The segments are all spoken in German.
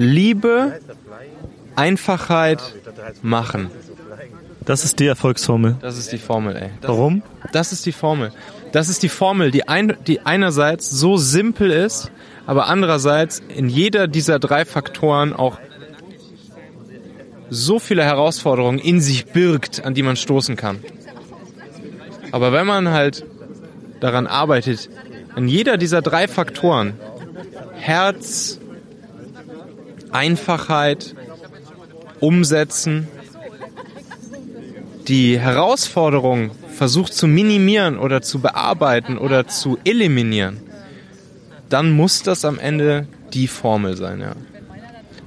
Liebe, Einfachheit, Machen. Das ist die Erfolgsformel. Das ist die Formel, ey. Das, Warum? Das ist die Formel. Das ist die Formel, die, ein, die einerseits so simpel ist, aber andererseits in jeder dieser drei Faktoren auch so viele Herausforderungen in sich birgt, an die man stoßen kann. Aber wenn man halt daran arbeitet, an jeder dieser drei Faktoren, Herz, Einfachheit, Umsetzen, die Herausforderung versucht zu minimieren oder zu bearbeiten oder zu eliminieren, dann muss das am Ende die Formel sein, ja.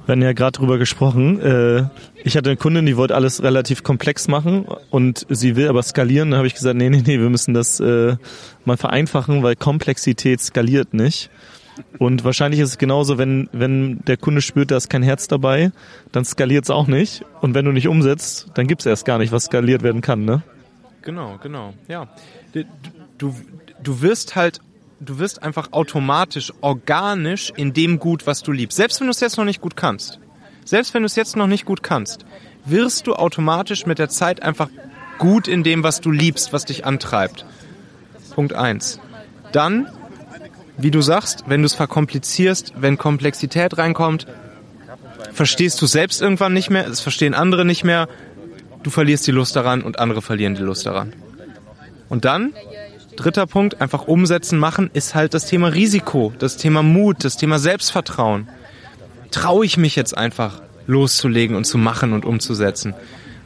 Wir hatten ja gerade drüber gesprochen. Äh, ich hatte eine Kundin, die wollte alles relativ komplex machen und sie will aber skalieren. Da habe ich gesagt, nee, nee, nee, wir müssen das äh, mal vereinfachen, weil Komplexität skaliert nicht. Und wahrscheinlich ist es genauso, wenn, wenn der Kunde spürt, da ist kein Herz dabei, dann skaliert es auch nicht. Und wenn du nicht umsetzt, dann gibt es erst gar nicht, was skaliert werden kann, ne? Genau, genau, ja. Du, du, wirst halt du wirst einfach automatisch, organisch in dem gut, was du liebst. Selbst wenn du es jetzt noch nicht gut kannst. Selbst wenn du es jetzt noch nicht gut kannst, wirst du automatisch mit der Zeit einfach gut in dem, was du liebst, was dich antreibt. Punkt eins. Dann, wie du sagst, wenn du es verkomplizierst, wenn Komplexität reinkommt, verstehst du selbst irgendwann nicht mehr, es verstehen andere nicht mehr, du verlierst die Lust daran und andere verlieren die Lust daran. Und dann Dritter Punkt, einfach umsetzen, machen, ist halt das Thema Risiko, das Thema Mut, das Thema Selbstvertrauen. Traue ich mich jetzt einfach loszulegen und zu machen und umzusetzen?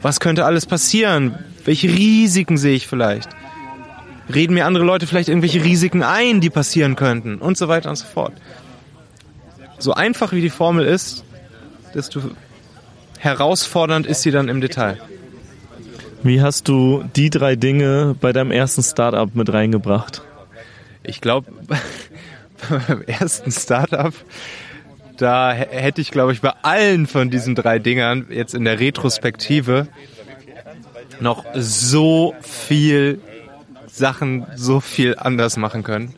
Was könnte alles passieren? Welche Risiken sehe ich vielleicht? Reden mir andere Leute vielleicht irgendwelche Risiken ein, die passieren könnten? Und so weiter und so fort. So einfach wie die Formel ist, desto herausfordernd ist sie dann im Detail. Wie hast du die drei Dinge bei deinem ersten Startup mit reingebracht? Ich glaube, beim ersten Startup, da hätte ich, glaube ich, bei allen von diesen drei Dingern jetzt in der Retrospektive noch so viel Sachen so viel anders machen können.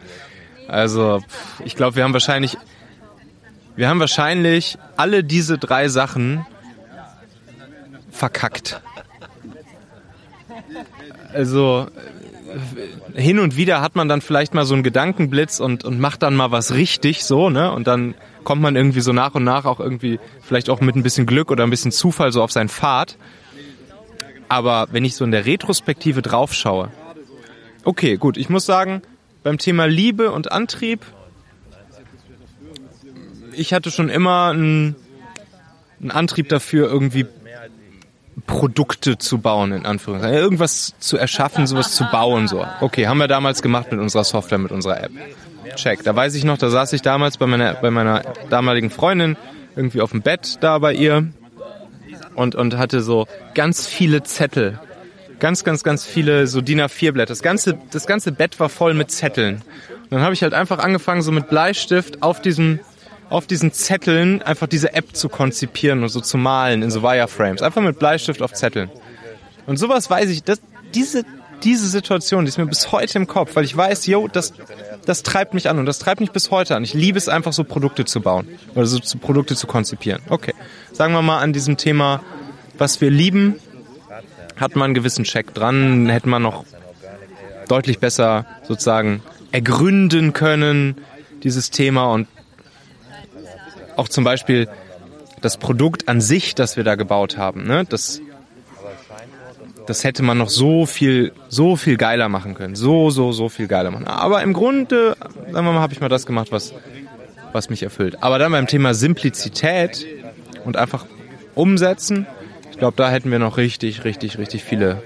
Also, ich glaube, wir haben wahrscheinlich, wir haben wahrscheinlich alle diese drei Sachen verkackt also hin und wieder hat man dann vielleicht mal so einen Gedankenblitz und, und macht dann mal was richtig so, ne? Und dann kommt man irgendwie so nach und nach auch irgendwie, vielleicht auch mit ein bisschen Glück oder ein bisschen Zufall so auf seinen Pfad. Aber wenn ich so in der Retrospektive draufschaue, okay, gut, ich muss sagen, beim Thema Liebe und Antrieb, ich hatte schon immer einen, einen Antrieb dafür, irgendwie Produkte zu bauen, in Anführungszeichen. Irgendwas zu erschaffen, sowas zu bauen, so. Okay, haben wir damals gemacht mit unserer Software, mit unserer App. Check. Da weiß ich noch, da saß ich damals bei meiner, bei meiner damaligen Freundin irgendwie auf dem Bett da bei ihr und, und hatte so ganz viele Zettel. Ganz, ganz, ganz viele so DIN A4 Blätter. Das ganze, das ganze Bett war voll mit Zetteln. Und dann habe ich halt einfach angefangen, so mit Bleistift auf diesem auf diesen Zetteln einfach diese App zu konzipieren und so zu malen in so Wireframes. Einfach mit Bleistift auf Zetteln. Und sowas weiß ich, das, diese, diese Situation, die ist mir bis heute im Kopf, weil ich weiß, yo, das, das treibt mich an und das treibt mich bis heute an. Ich liebe es einfach so Produkte zu bauen oder so Produkte zu konzipieren. Okay, sagen wir mal an diesem Thema, was wir lieben, hat man einen gewissen Check dran, hätte man noch deutlich besser sozusagen ergründen können, dieses Thema und auch zum Beispiel das Produkt an sich, das wir da gebaut haben, ne, das, das hätte man noch so viel, so viel geiler machen können. So, so, so viel geiler machen. Aber im Grunde, sagen wir mal, habe ich mal das gemacht, was, was mich erfüllt. Aber dann beim Thema Simplizität und einfach umsetzen, glaube, da hätten wir noch richtig, richtig, richtig viele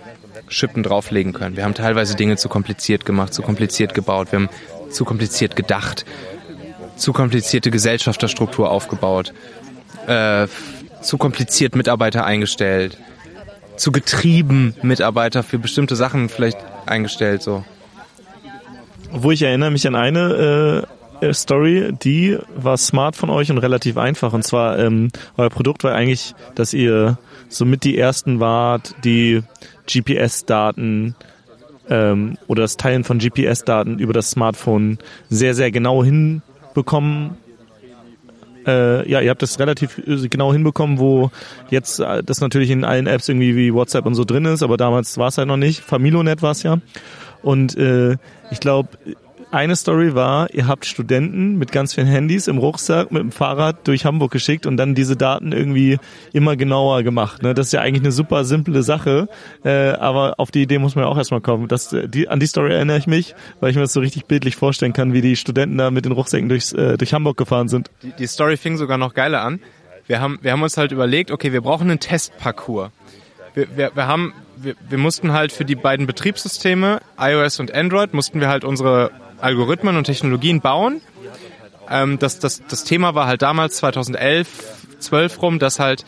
Schippen drauflegen können. Wir haben teilweise Dinge zu kompliziert gemacht, zu kompliziert gebaut, wir haben zu kompliziert gedacht zu komplizierte Gesellschafterstruktur aufgebaut, äh, zu kompliziert Mitarbeiter eingestellt, zu getrieben Mitarbeiter für bestimmte Sachen vielleicht eingestellt, so. Wo ich erinnere mich an eine äh, Story, die war smart von euch und relativ einfach. Und zwar, ähm, euer Produkt war eigentlich, dass ihr somit die ersten wart, die GPS-Daten ähm, oder das Teilen von GPS-Daten über das Smartphone sehr, sehr genau hin bekommen äh, ja, ihr habt das relativ äh, genau hinbekommen, wo jetzt äh, das natürlich in allen Apps irgendwie wie WhatsApp und so drin ist, aber damals war es halt noch nicht. Familonet war es ja. Und äh, ich glaube, eine Story war, ihr habt Studenten mit ganz vielen Handys im Rucksack mit dem Fahrrad durch Hamburg geschickt und dann diese Daten irgendwie immer genauer gemacht. Ne? Das ist ja eigentlich eine super simple Sache, äh, aber auf die Idee muss man ja auch erstmal kommen. Das, äh, die, an die Story erinnere ich mich, weil ich mir das so richtig bildlich vorstellen kann, wie die Studenten da mit den Rucksäcken durchs, äh, durch Hamburg gefahren sind. Die, die Story fing sogar noch geiler an. Wir haben, wir haben uns halt überlegt, okay, wir brauchen einen Testparcours. Wir, wir, wir haben wir, wir mussten halt für die beiden Betriebssysteme, iOS und Android, mussten wir halt unsere Algorithmen und Technologien bauen. Ähm, das, das, das Thema war halt damals 2011, 12 rum, dass halt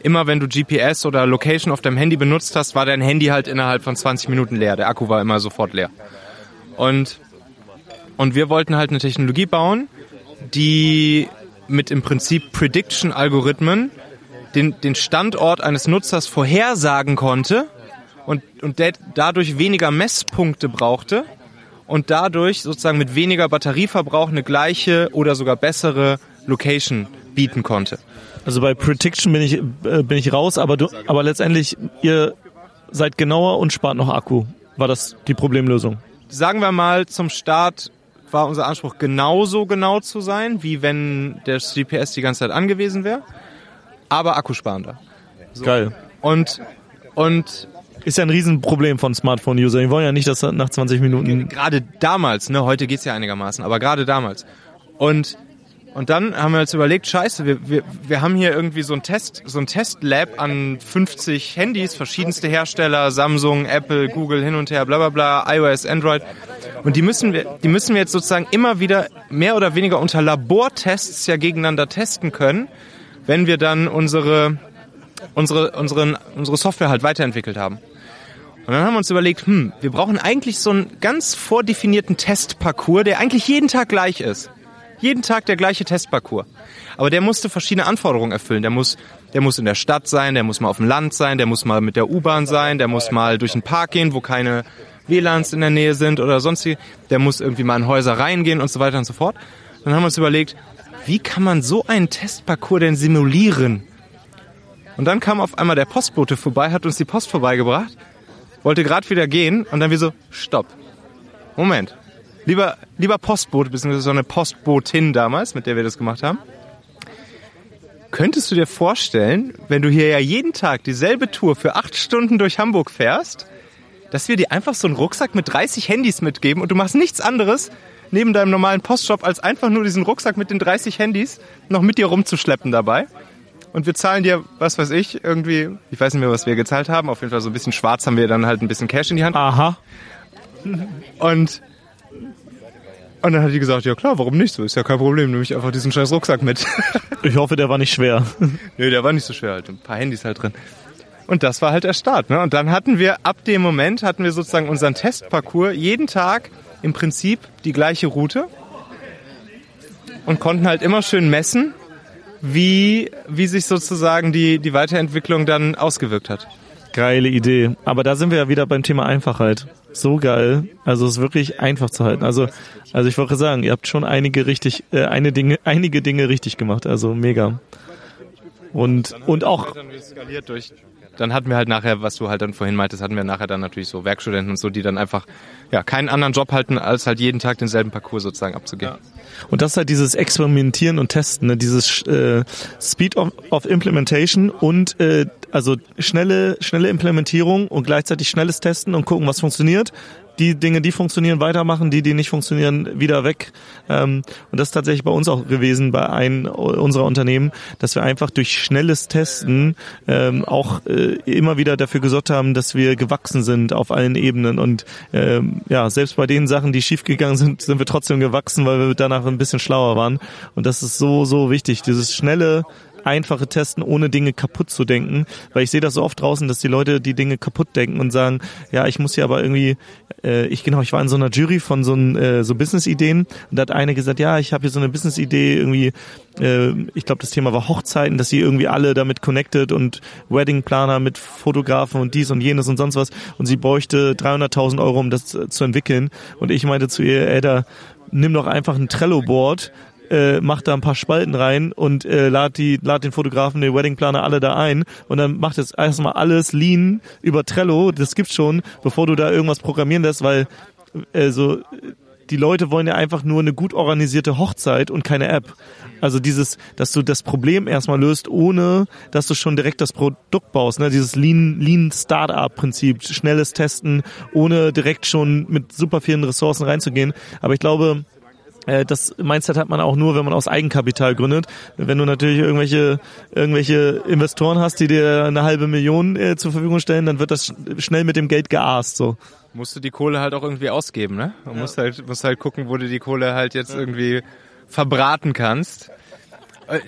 immer wenn du GPS oder Location auf deinem Handy benutzt hast, war dein Handy halt innerhalb von 20 Minuten leer. Der Akku war immer sofort leer. Und, und wir wollten halt eine Technologie bauen, die mit im Prinzip Prediction-Algorithmen den, den Standort eines Nutzers vorhersagen konnte und, und der dadurch weniger Messpunkte brauchte und dadurch sozusagen mit weniger Batterieverbrauch eine gleiche oder sogar bessere Location bieten konnte. Also bei Prediction bin ich, äh, bin ich raus, aber, du, aber letztendlich, ihr seid genauer und spart noch Akku. War das die Problemlösung? Sagen wir mal, zum Start war unser Anspruch genauso genau zu sein, wie wenn der GPS die ganze Zeit angewiesen wäre, aber akkusparender. So. Geil. Und, und ist ja ein Riesenproblem von Smartphone-Usern. Die wollen ja nicht, dass nach 20 Minuten... Gerade damals, ne, heute geht's ja einigermaßen, aber gerade damals. Und, und dann haben wir uns überlegt, scheiße, wir, wir, wir haben hier irgendwie so ein Test, so ein Testlab an 50 Handys, verschiedenste Hersteller, Samsung, Apple, Google, hin und her, bla bla bla, iOS, Android. Und die müssen wir, die müssen wir jetzt sozusagen immer wieder mehr oder weniger unter Labortests ja gegeneinander testen können, wenn wir dann unsere unsere, unseren, unsere Software halt weiterentwickelt haben. Und dann haben wir uns überlegt, hm, wir brauchen eigentlich so einen ganz vordefinierten Testparcours, der eigentlich jeden Tag gleich ist. Jeden Tag der gleiche Testparcours. Aber der musste verschiedene Anforderungen erfüllen. Der muss, der muss in der Stadt sein, der muss mal auf dem Land sein, der muss mal mit der U-Bahn sein, der muss mal durch einen Park gehen, wo keine WLANs in der Nähe sind oder sonstige. Der muss irgendwie mal in Häuser reingehen und so weiter und so fort. Dann haben wir uns überlegt, wie kann man so einen Testparcours denn simulieren? Und dann kam auf einmal der Postbote vorbei, hat uns die Post vorbeigebracht wollte gerade wieder gehen und dann wie so, stopp. Moment. Lieber, lieber Postbote, beziehungsweise so eine Postbotin damals, mit der wir das gemacht haben. Könntest du dir vorstellen, wenn du hier ja jeden Tag dieselbe Tour für acht Stunden durch Hamburg fährst, dass wir dir einfach so einen Rucksack mit 30 Handys mitgeben und du machst nichts anderes neben deinem normalen Postshop, als einfach nur diesen Rucksack mit den 30 Handys noch mit dir rumzuschleppen dabei? Und wir zahlen dir, was weiß ich, irgendwie, ich weiß nicht mehr, was wir gezahlt haben, auf jeden Fall so ein bisschen schwarz haben wir dann halt ein bisschen Cash in die Hand. Aha. Und, und dann hat die gesagt, ja klar, warum nicht so, ist ja kein Problem, nehme ich einfach diesen scheiß Rucksack mit. ich hoffe, der war nicht schwer. Nö, der war nicht so schwer halt, ein paar Handys halt drin. Und das war halt der Start. Ne? Und dann hatten wir, ab dem Moment hatten wir sozusagen unseren Testparcours jeden Tag im Prinzip die gleiche Route und konnten halt immer schön messen, wie, wie sich sozusagen die, die Weiterentwicklung dann ausgewirkt hat. Geile Idee. Aber da sind wir ja wieder beim Thema Einfachheit. So geil. Also es ist wirklich einfach zu halten. Also, also ich wollte sagen, ihr habt schon einige richtig, äh, eine Dinge, einige Dinge richtig gemacht. Also mega. Und, und auch. Dann hatten wir halt nachher, was du halt dann vorhin meintest, hatten wir nachher dann natürlich so Werkstudenten und so, die dann einfach ja keinen anderen Job halten, als halt jeden Tag denselben Parcours sozusagen abzugehen. Ja. Und das ist halt dieses Experimentieren und Testen, ne? dieses äh, Speed of, of Implementation und äh, also schnelle, schnelle Implementierung und gleichzeitig schnelles Testen und gucken, was funktioniert die Dinge, die funktionieren, weitermachen, die, die nicht funktionieren, wieder weg. Ähm, und das ist tatsächlich bei uns auch gewesen, bei einem unserer Unternehmen, dass wir einfach durch schnelles Testen ähm, auch äh, immer wieder dafür gesorgt haben, dass wir gewachsen sind auf allen Ebenen. Und ähm, ja, selbst bei den Sachen, die schiefgegangen sind, sind wir trotzdem gewachsen, weil wir danach ein bisschen schlauer waren. Und das ist so, so wichtig, dieses schnelle einfache Testen, ohne Dinge kaputt zu denken. Weil ich sehe das so oft draußen, dass die Leute die Dinge kaputt denken und sagen, ja, ich muss hier aber irgendwie, äh, ich genau, ich war in so einer Jury von so, äh, so Business-Ideen. Und da hat eine gesagt, ja, ich habe hier so eine Business-Idee, irgendwie, äh, ich glaube, das Thema war Hochzeiten, dass sie irgendwie alle damit connected und Wedding-Planer mit Fotografen und dies und jenes und sonst was. Und sie bräuchte 300.000 Euro, um das zu entwickeln. Und ich meinte zu ihr, ey, da nimm doch einfach ein Trello-Board, äh, macht da ein paar Spalten rein und äh, lad, die, lad den Fotografen, den Weddingplaner alle da ein und dann macht jetzt erstmal alles lean über Trello, das gibt's schon, bevor du da irgendwas programmieren lässt, weil äh, so die Leute wollen ja einfach nur eine gut organisierte Hochzeit und keine App. Also dieses, dass du das Problem erstmal löst, ohne dass du schon direkt das Produkt baust. Ne? Dieses Lean, Lean Startup-Prinzip, schnelles Testen, ohne direkt schon mit super vielen Ressourcen reinzugehen. Aber ich glaube, das Mindset hat man auch nur, wenn man aus Eigenkapital gründet. Wenn du natürlich irgendwelche irgendwelche Investoren hast, die dir eine halbe Million äh, zur Verfügung stellen, dann wird das schnell mit dem Geld geaßt. So musst du die Kohle halt auch irgendwie ausgeben, ne? Du ja. musst halt, musst halt gucken, wo du die Kohle halt jetzt irgendwie verbraten kannst. Äh,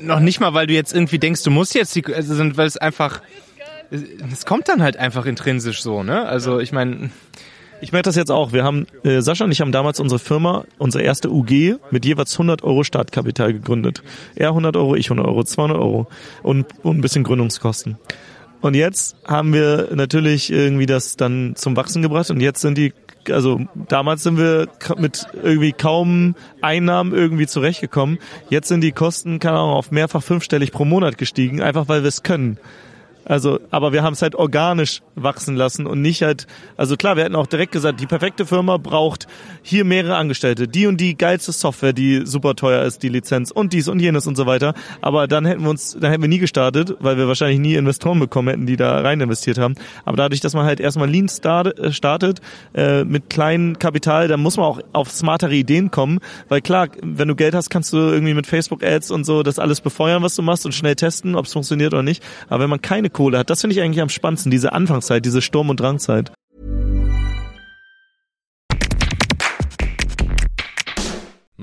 noch nicht mal, weil du jetzt irgendwie denkst, du musst jetzt die, also weil es einfach, es kommt dann halt einfach intrinsisch so, ne? Also ich meine, ich merke das jetzt auch. Wir haben, äh, Sascha und ich haben damals unsere Firma, unsere erste UG, mit jeweils 100 Euro Startkapital gegründet. Er 100 Euro, ich 100 Euro, 200 Euro und, und ein bisschen Gründungskosten. Und jetzt haben wir natürlich irgendwie das dann zum Wachsen gebracht und jetzt sind die, also damals sind wir mit irgendwie kaum Einnahmen irgendwie zurechtgekommen. Jetzt sind die Kosten, keine Ahnung, auf mehrfach fünfstellig pro Monat gestiegen, einfach weil wir es können. Also, aber wir haben es halt organisch wachsen lassen und nicht halt, also klar, wir hätten auch direkt gesagt, die perfekte Firma braucht hier mehrere Angestellte, die und die geilste Software, die super teuer ist, die Lizenz und dies und jenes und so weiter. Aber dann hätten wir uns, dann hätten wir nie gestartet, weil wir wahrscheinlich nie Investoren bekommen hätten, die da rein investiert haben. Aber dadurch, dass man halt erstmal Lean äh, startet, äh, mit kleinem Kapital, dann muss man auch auf smartere Ideen kommen, weil klar, wenn du Geld hast, kannst du irgendwie mit Facebook Ads und so das alles befeuern, was du machst und schnell testen, ob es funktioniert oder nicht. Aber wenn man keine Kohle hat. Das finde ich eigentlich am spannendsten, diese Anfangszeit, diese Sturm- und Drangzeit.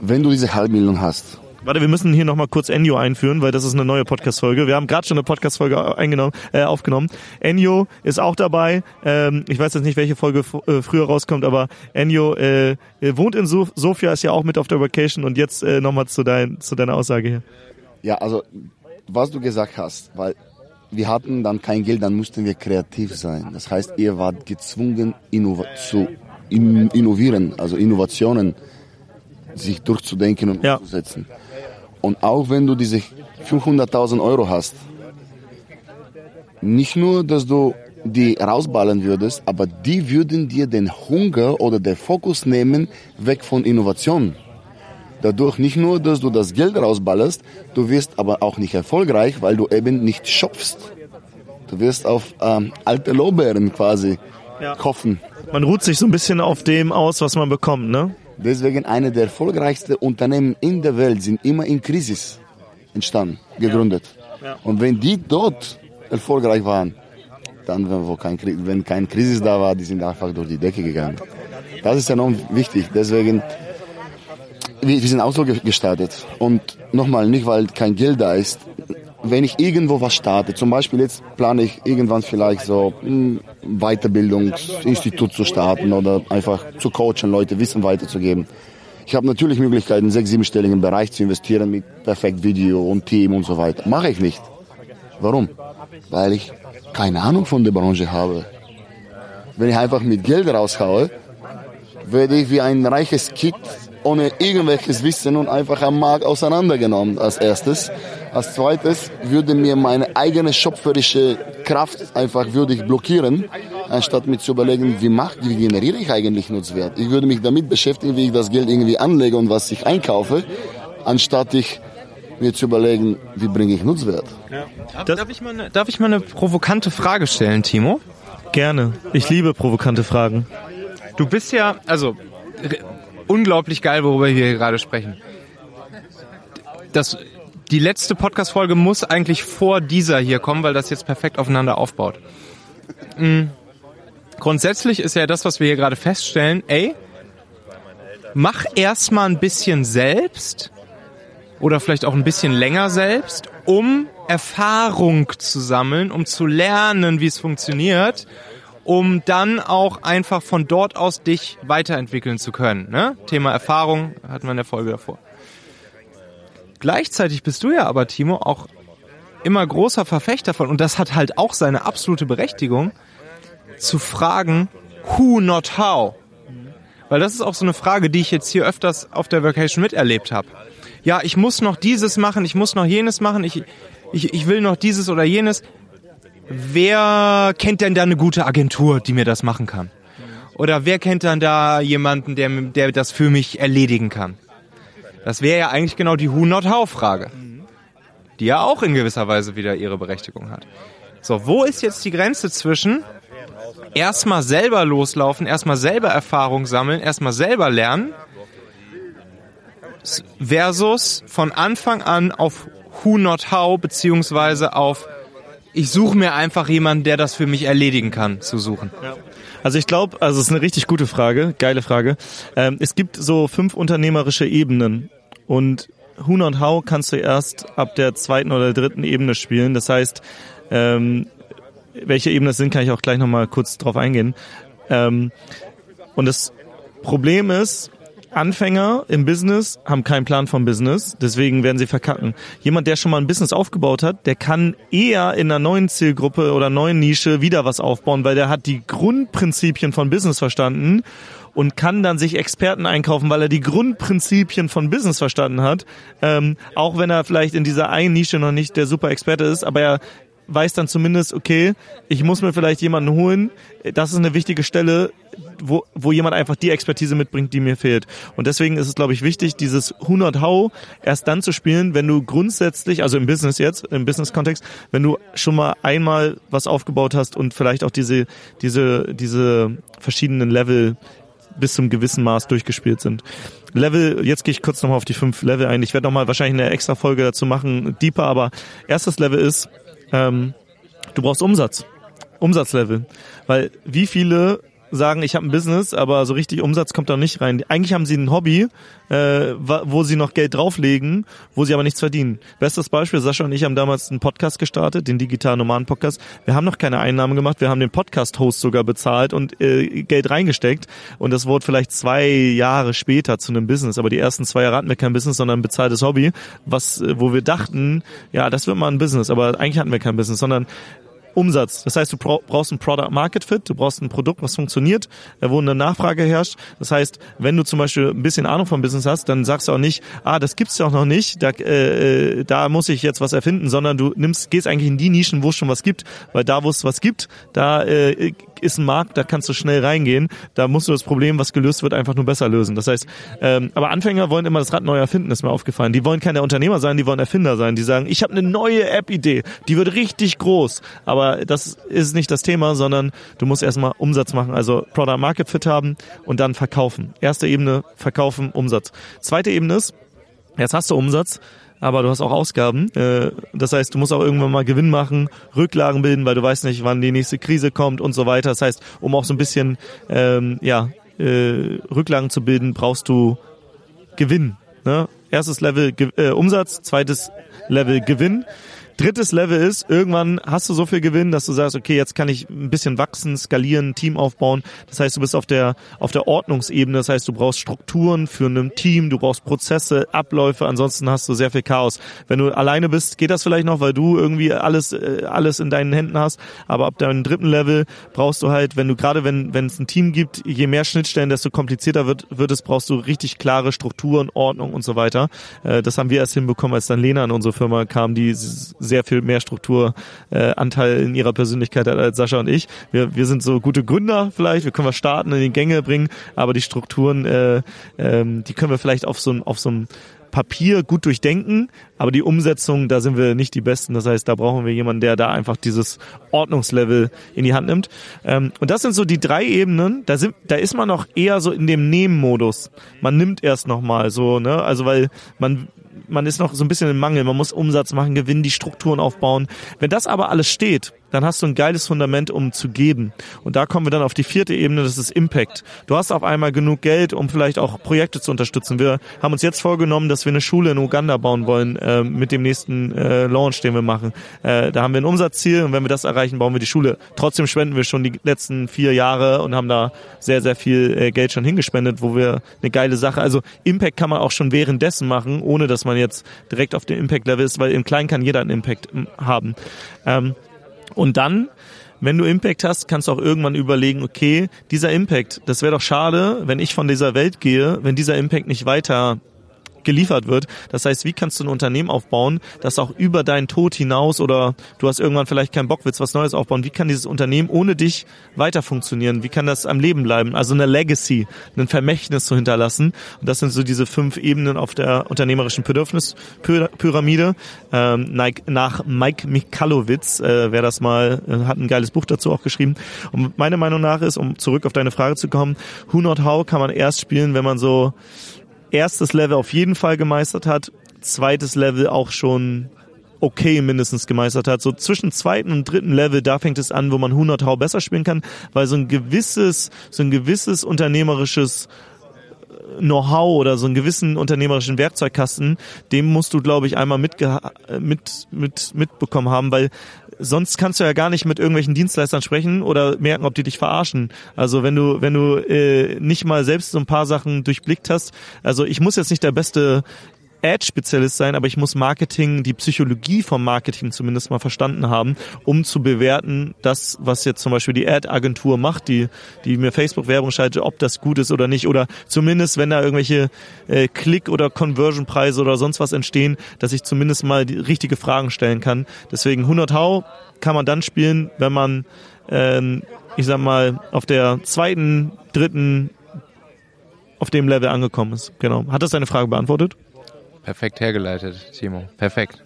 wenn du diese halbe Million hast. Warte, wir müssen hier nochmal kurz Enyo einführen, weil das ist eine neue Podcast-Folge. Wir haben gerade schon eine Podcast-Folge eingenommen, äh, aufgenommen. Enyo ist auch dabei. Ähm, ich weiß jetzt nicht, welche Folge äh, früher rauskommt, aber Enyo äh, wohnt in Sof Sofia, ist ja auch mit auf der Vacation und jetzt äh, nochmal zu, dein, zu deiner Aussage hier. Ja, also was du gesagt hast, weil wir hatten dann kein Geld, dann mussten wir kreativ sein. Das heißt, ihr wart gezwungen innov zu in innovieren, also Innovationen sich durchzudenken und ja. umzusetzen. Und auch wenn du diese 500.000 Euro hast, nicht nur, dass du die rausballen würdest, aber die würden dir den Hunger oder den Fokus nehmen weg von Innovation. Dadurch nicht nur, dass du das Geld rausballerst, du wirst aber auch nicht erfolgreich, weil du eben nicht schopfst. Du wirst auf ähm, alte Lorbeeren quasi ja. hoffen. Man ruht sich so ein bisschen auf dem aus, was man bekommt, ne? Deswegen eine der erfolgreichsten Unternehmen in der Welt sind immer in Krisis entstanden, gegründet. Ja. Und wenn die dort erfolgreich waren, dann, wo kein, wenn kein Krise da war, die sind einfach durch die Decke gegangen. Das ist enorm wichtig. Deswegen, wir, wir sind auch so gestartet. Und nochmal, nicht weil kein Geld da ist, wenn ich irgendwo was starte, zum Beispiel jetzt plane ich irgendwann vielleicht so ein Weiterbildungsinstitut zu starten oder einfach zu coachen, Leute Wissen weiterzugeben. Ich habe natürlich Möglichkeiten, sechs, siebenstelligen Bereich zu investieren mit perfekt Video und Team und so weiter. Mache ich nicht. Warum? Weil ich keine Ahnung von der Branche habe. Wenn ich einfach mit Geld raushaue, werde ich wie ein reiches Kind ohne irgendwelches Wissen und einfach am Markt auseinandergenommen als erstes. Als zweites würde mir meine eigene schöpferische Kraft einfach würde ich blockieren, anstatt mir zu überlegen, wie macht, wie generiere ich eigentlich Nutzwert. Ich würde mich damit beschäftigen, wie ich das Geld irgendwie anlege und was ich einkaufe, anstatt ich mir zu überlegen, wie bringe ich Nutzwert. Darf, darf, ich mal eine, darf ich mal eine provokante Frage stellen, Timo? Gerne. Ich liebe provokante Fragen. Du bist ja, also unglaublich geil, worüber wir hier gerade sprechen. Das, die letzte Podcast-Folge muss eigentlich vor dieser hier kommen, weil das jetzt perfekt aufeinander aufbaut. Mhm. Grundsätzlich ist ja das, was wir hier gerade feststellen, ey, mach erstmal ein bisschen selbst oder vielleicht auch ein bisschen länger selbst, um Erfahrung zu sammeln, um zu lernen, wie es funktioniert, um dann auch einfach von dort aus dich weiterentwickeln zu können. Ne? Thema Erfahrung hatten wir in der Folge davor. Gleichzeitig bist du ja aber, Timo, auch immer großer Verfechter von, und das hat halt auch seine absolute Berechtigung, zu fragen, who not how. Weil das ist auch so eine Frage, die ich jetzt hier öfters auf der Vacation miterlebt habe. Ja, ich muss noch dieses machen, ich muss noch jenes machen, ich, ich, ich will noch dieses oder jenes. Wer kennt denn da eine gute Agentur, die mir das machen kann? Oder wer kennt dann da jemanden, der, der das für mich erledigen kann? Das wäre ja eigentlich genau die Who Not How Frage, die ja auch in gewisser Weise wieder ihre Berechtigung hat. So, wo ist jetzt die Grenze zwischen erstmal selber loslaufen, erstmal selber Erfahrung sammeln, erstmal selber lernen versus von Anfang an auf Who Not How beziehungsweise auf ich suche mir einfach jemanden, der das für mich erledigen kann, zu suchen. Also ich glaube, also es ist eine richtig gute Frage, geile Frage. Ähm, es gibt so fünf unternehmerische Ebenen und Who Not How kannst du erst ab der zweiten oder dritten Ebene spielen. Das heißt, ähm, welche Ebenen das sind, kann ich auch gleich nochmal kurz drauf eingehen. Ähm, und das Problem ist, Anfänger im Business haben keinen Plan vom Business, deswegen werden sie verkacken. Jemand, der schon mal ein Business aufgebaut hat, der kann eher in einer neuen Zielgruppe oder neuen Nische wieder was aufbauen, weil der hat die Grundprinzipien von Business verstanden und kann dann sich Experten einkaufen, weil er die Grundprinzipien von Business verstanden hat. Ähm, auch wenn er vielleicht in dieser einen Nische noch nicht der super Experte ist, aber er weiß dann zumindest, okay, ich muss mir vielleicht jemanden holen. Das ist eine wichtige Stelle, wo, wo jemand einfach die Expertise mitbringt, die mir fehlt. Und deswegen ist es, glaube ich, wichtig, dieses 100 How erst dann zu spielen, wenn du grundsätzlich, also im Business jetzt, im Business-Kontext, wenn du schon mal einmal was aufgebaut hast und vielleicht auch diese, diese, diese verschiedenen Level bis zum gewissen Maß durchgespielt sind. Level, jetzt gehe ich kurz nochmal auf die fünf Level ein. Ich werde nochmal wahrscheinlich eine extra Folge dazu machen, deeper, aber erstes Level ist, ähm, du brauchst Umsatz. Umsatzlevel. Weil wie viele sagen, ich habe ein Business, aber so richtig Umsatz kommt da nicht rein. Eigentlich haben sie ein Hobby, äh, wo sie noch Geld drauflegen, wo sie aber nichts verdienen. Bestes Beispiel, Sascha und ich haben damals einen Podcast gestartet, den Digital Nomaden Podcast. Wir haben noch keine Einnahmen gemacht, wir haben den Podcast-Host sogar bezahlt und äh, Geld reingesteckt und das wurde vielleicht zwei Jahre später zu einem Business. Aber die ersten zwei Jahre hatten wir kein Business, sondern ein bezahltes Hobby, was, äh, wo wir dachten, ja, das wird mal ein Business, aber eigentlich hatten wir kein Business, sondern Umsatz. Das heißt, du brauchst ein Product Market Fit, du brauchst ein Produkt, was funktioniert, wo eine Nachfrage herrscht. Das heißt, wenn du zum Beispiel ein bisschen Ahnung vom Business hast, dann sagst du auch nicht, ah, das gibt's ja auch noch nicht, da, äh, da muss ich jetzt was erfinden, sondern du nimmst, gehst eigentlich in die Nischen, wo es schon was gibt, weil da, wo es was gibt, da äh, ist ein Markt, da kannst du schnell reingehen. Da musst du das Problem, was gelöst wird, einfach nur besser lösen. Das heißt, ähm, aber Anfänger wollen immer das Rad neu erfinden, ist mir aufgefallen. Die wollen keine Unternehmer sein, die wollen Erfinder sein. Die sagen, ich habe eine neue App-Idee, die wird richtig groß. Aber das ist nicht das Thema, sondern du musst erstmal Umsatz machen, also Product Market Fit haben und dann verkaufen. Erste Ebene, verkaufen, Umsatz. Zweite Ebene ist, jetzt hast du Umsatz, aber du hast auch Ausgaben. Äh, das heißt, du musst auch irgendwann mal Gewinn machen, Rücklagen bilden, weil du weißt nicht, wann die nächste Krise kommt und so weiter. Das heißt, um auch so ein bisschen ähm, ja, äh, Rücklagen zu bilden, brauchst du Gewinn. Ne? Erstes Level äh, Umsatz, zweites Level Gewinn. Drittes Level ist, irgendwann hast du so viel Gewinn, dass du sagst, okay, jetzt kann ich ein bisschen wachsen, skalieren, Team aufbauen. Das heißt, du bist auf der, auf der Ordnungsebene. Das heißt, du brauchst Strukturen für ein Team, du brauchst Prozesse, Abläufe. Ansonsten hast du sehr viel Chaos. Wenn du alleine bist, geht das vielleicht noch, weil du irgendwie alles, äh, alles in deinen Händen hast. Aber ab deinem dritten Level brauchst du halt, wenn du gerade, wenn, wenn es ein Team gibt, je mehr Schnittstellen, desto komplizierter wird, wird es, brauchst du richtig klare Strukturen, Ordnung und so weiter. Äh, das haben wir erst hinbekommen, als dann Lena in unsere Firma kam, die sehr viel mehr Strukturanteil äh, in ihrer Persönlichkeit hat als Sascha und ich. Wir, wir sind so gute Gründer vielleicht, wir können was starten, in die Gänge bringen, aber die Strukturen, äh, ähm, die können wir vielleicht auf so, auf so einem Papier gut durchdenken, aber die Umsetzung, da sind wir nicht die Besten. Das heißt, da brauchen wir jemanden, der da einfach dieses Ordnungslevel in die Hand nimmt. Ähm, und das sind so die drei Ebenen. Da, sind, da ist man noch eher so in dem Nehmen-Modus. Man nimmt erst nochmal so, ne? Also weil man man ist noch so ein bisschen im Mangel, man muss Umsatz machen, gewinnen, die Strukturen aufbauen. Wenn das aber alles steht, dann hast du ein geiles Fundament, um zu geben. Und da kommen wir dann auf die vierte Ebene, das ist Impact. Du hast auf einmal genug Geld, um vielleicht auch Projekte zu unterstützen. Wir haben uns jetzt vorgenommen, dass wir eine Schule in Uganda bauen wollen äh, mit dem nächsten äh, Launch, den wir machen. Äh, da haben wir ein Umsatzziel und wenn wir das erreichen, bauen wir die Schule. Trotzdem spenden wir schon die letzten vier Jahre und haben da sehr, sehr viel äh, Geld schon hingespendet, wo wir eine geile Sache, also Impact kann man auch schon währenddessen machen, ohne dass man jetzt direkt auf dem Impact-Level ist, weil im Kleinen kann jeder einen Impact haben. Ähm, und dann, wenn du Impact hast, kannst du auch irgendwann überlegen, okay, dieser Impact, das wäre doch schade, wenn ich von dieser Welt gehe, wenn dieser Impact nicht weiter geliefert wird. Das heißt, wie kannst du ein Unternehmen aufbauen, das auch über deinen Tod hinaus oder du hast irgendwann vielleicht keinen Bock, willst was Neues aufbauen. Wie kann dieses Unternehmen ohne dich weiter funktionieren? Wie kann das am Leben bleiben? Also eine Legacy, ein Vermächtnis zu hinterlassen. Und das sind so diese fünf Ebenen auf der unternehmerischen Bedürfnispyramide. Ähm, nach Mike Mikalowitz, äh, wer das mal, äh, hat ein geiles Buch dazu auch geschrieben. Und meine Meinung nach ist, um zurück auf deine Frage zu kommen, Who Not How kann man erst spielen, wenn man so erstes Level auf jeden Fall gemeistert hat, zweites Level auch schon okay mindestens gemeistert hat. So zwischen zweiten und dritten Level, da fängt es an, wo man 100 Hau besser spielen kann, weil so ein gewisses, so ein gewisses unternehmerisches Know-how oder so einen gewissen unternehmerischen Werkzeugkasten, dem musst du, glaube ich, einmal mit, mit, mit, mitbekommen haben, weil sonst kannst du ja gar nicht mit irgendwelchen Dienstleistern sprechen oder merken, ob die dich verarschen. Also wenn du, wenn du äh, nicht mal selbst so ein paar Sachen durchblickt hast, also ich muss jetzt nicht der beste Ad-Spezialist sein, aber ich muss Marketing, die Psychologie vom Marketing zumindest mal verstanden haben, um zu bewerten, das, was jetzt zum Beispiel die Ad-Agentur macht, die, die mir Facebook-Werbung schaltet, ob das gut ist oder nicht. Oder zumindest, wenn da irgendwelche äh, Klick- oder Conversion-Preise oder sonst was entstehen, dass ich zumindest mal die richtige Fragen stellen kann. Deswegen 100 Hau kann man dann spielen, wenn man, ähm, ich sag mal, auf der zweiten, dritten, auf dem Level angekommen ist. Genau. Hat das deine Frage beantwortet? Perfekt hergeleitet, Timo. Perfekt.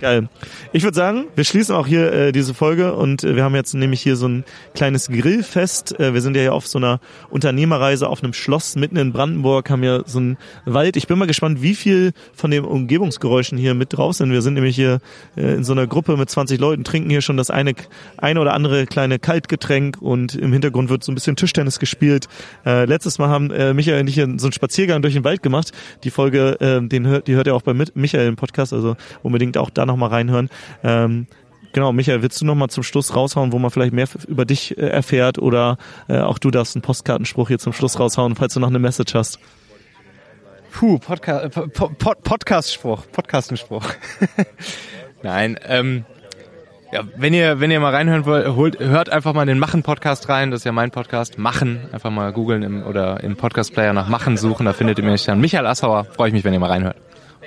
Geil. Ich würde sagen, wir schließen auch hier äh, diese Folge und äh, wir haben jetzt nämlich hier so ein kleines Grillfest. Äh, wir sind ja hier auf so einer Unternehmerreise auf einem Schloss mitten in Brandenburg, haben ja so einen Wald. Ich bin mal gespannt, wie viel von den Umgebungsgeräuschen hier mit drauf sind. Wir sind nämlich hier äh, in so einer Gruppe mit 20 Leuten, trinken hier schon das eine, eine oder andere kleine Kaltgetränk und im Hintergrund wird so ein bisschen Tischtennis gespielt. Äh, letztes Mal haben äh, Michael und ich so einen Spaziergang durch den Wald gemacht. Die Folge, äh, den hört, die hört ihr auch bei Michael im Podcast, also unbedingt auch dann nochmal reinhören. Ähm, genau, Michael, willst du nochmal zum Schluss raushauen, wo man vielleicht mehr über dich äh, erfährt oder äh, auch du darfst einen Postkartenspruch hier zum Schluss raushauen, falls du noch eine Message hast? Puh, Podca äh, Pod Podcast-Spruch, Podcastenspruch. Nein, ähm, ja, wenn ihr, wenn ihr mal reinhören wollt, holt, hört einfach mal den Machen-Podcast rein. Das ist ja mein Podcast. Machen. Einfach mal googeln oder im Podcast-Player nach Machen suchen. Da findet ihr mich dann. Michael Assauer. Freue ich mich, wenn ihr mal reinhört.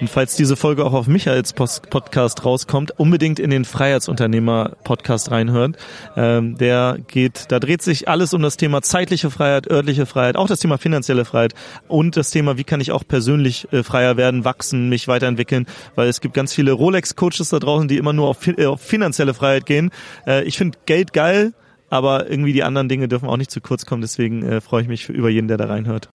Und falls diese Folge auch auf Michaels Podcast rauskommt, unbedingt in den Freiheitsunternehmer Podcast reinhören. Ähm, der geht, da dreht sich alles um das Thema zeitliche Freiheit, örtliche Freiheit, auch das Thema finanzielle Freiheit und das Thema, wie kann ich auch persönlich äh, freier werden, wachsen, mich weiterentwickeln, weil es gibt ganz viele Rolex-Coaches da draußen, die immer nur auf, äh, auf finanzielle Freiheit gehen. Äh, ich finde Geld geil, aber irgendwie die anderen Dinge dürfen auch nicht zu kurz kommen. Deswegen äh, freue ich mich über jeden, der da reinhört.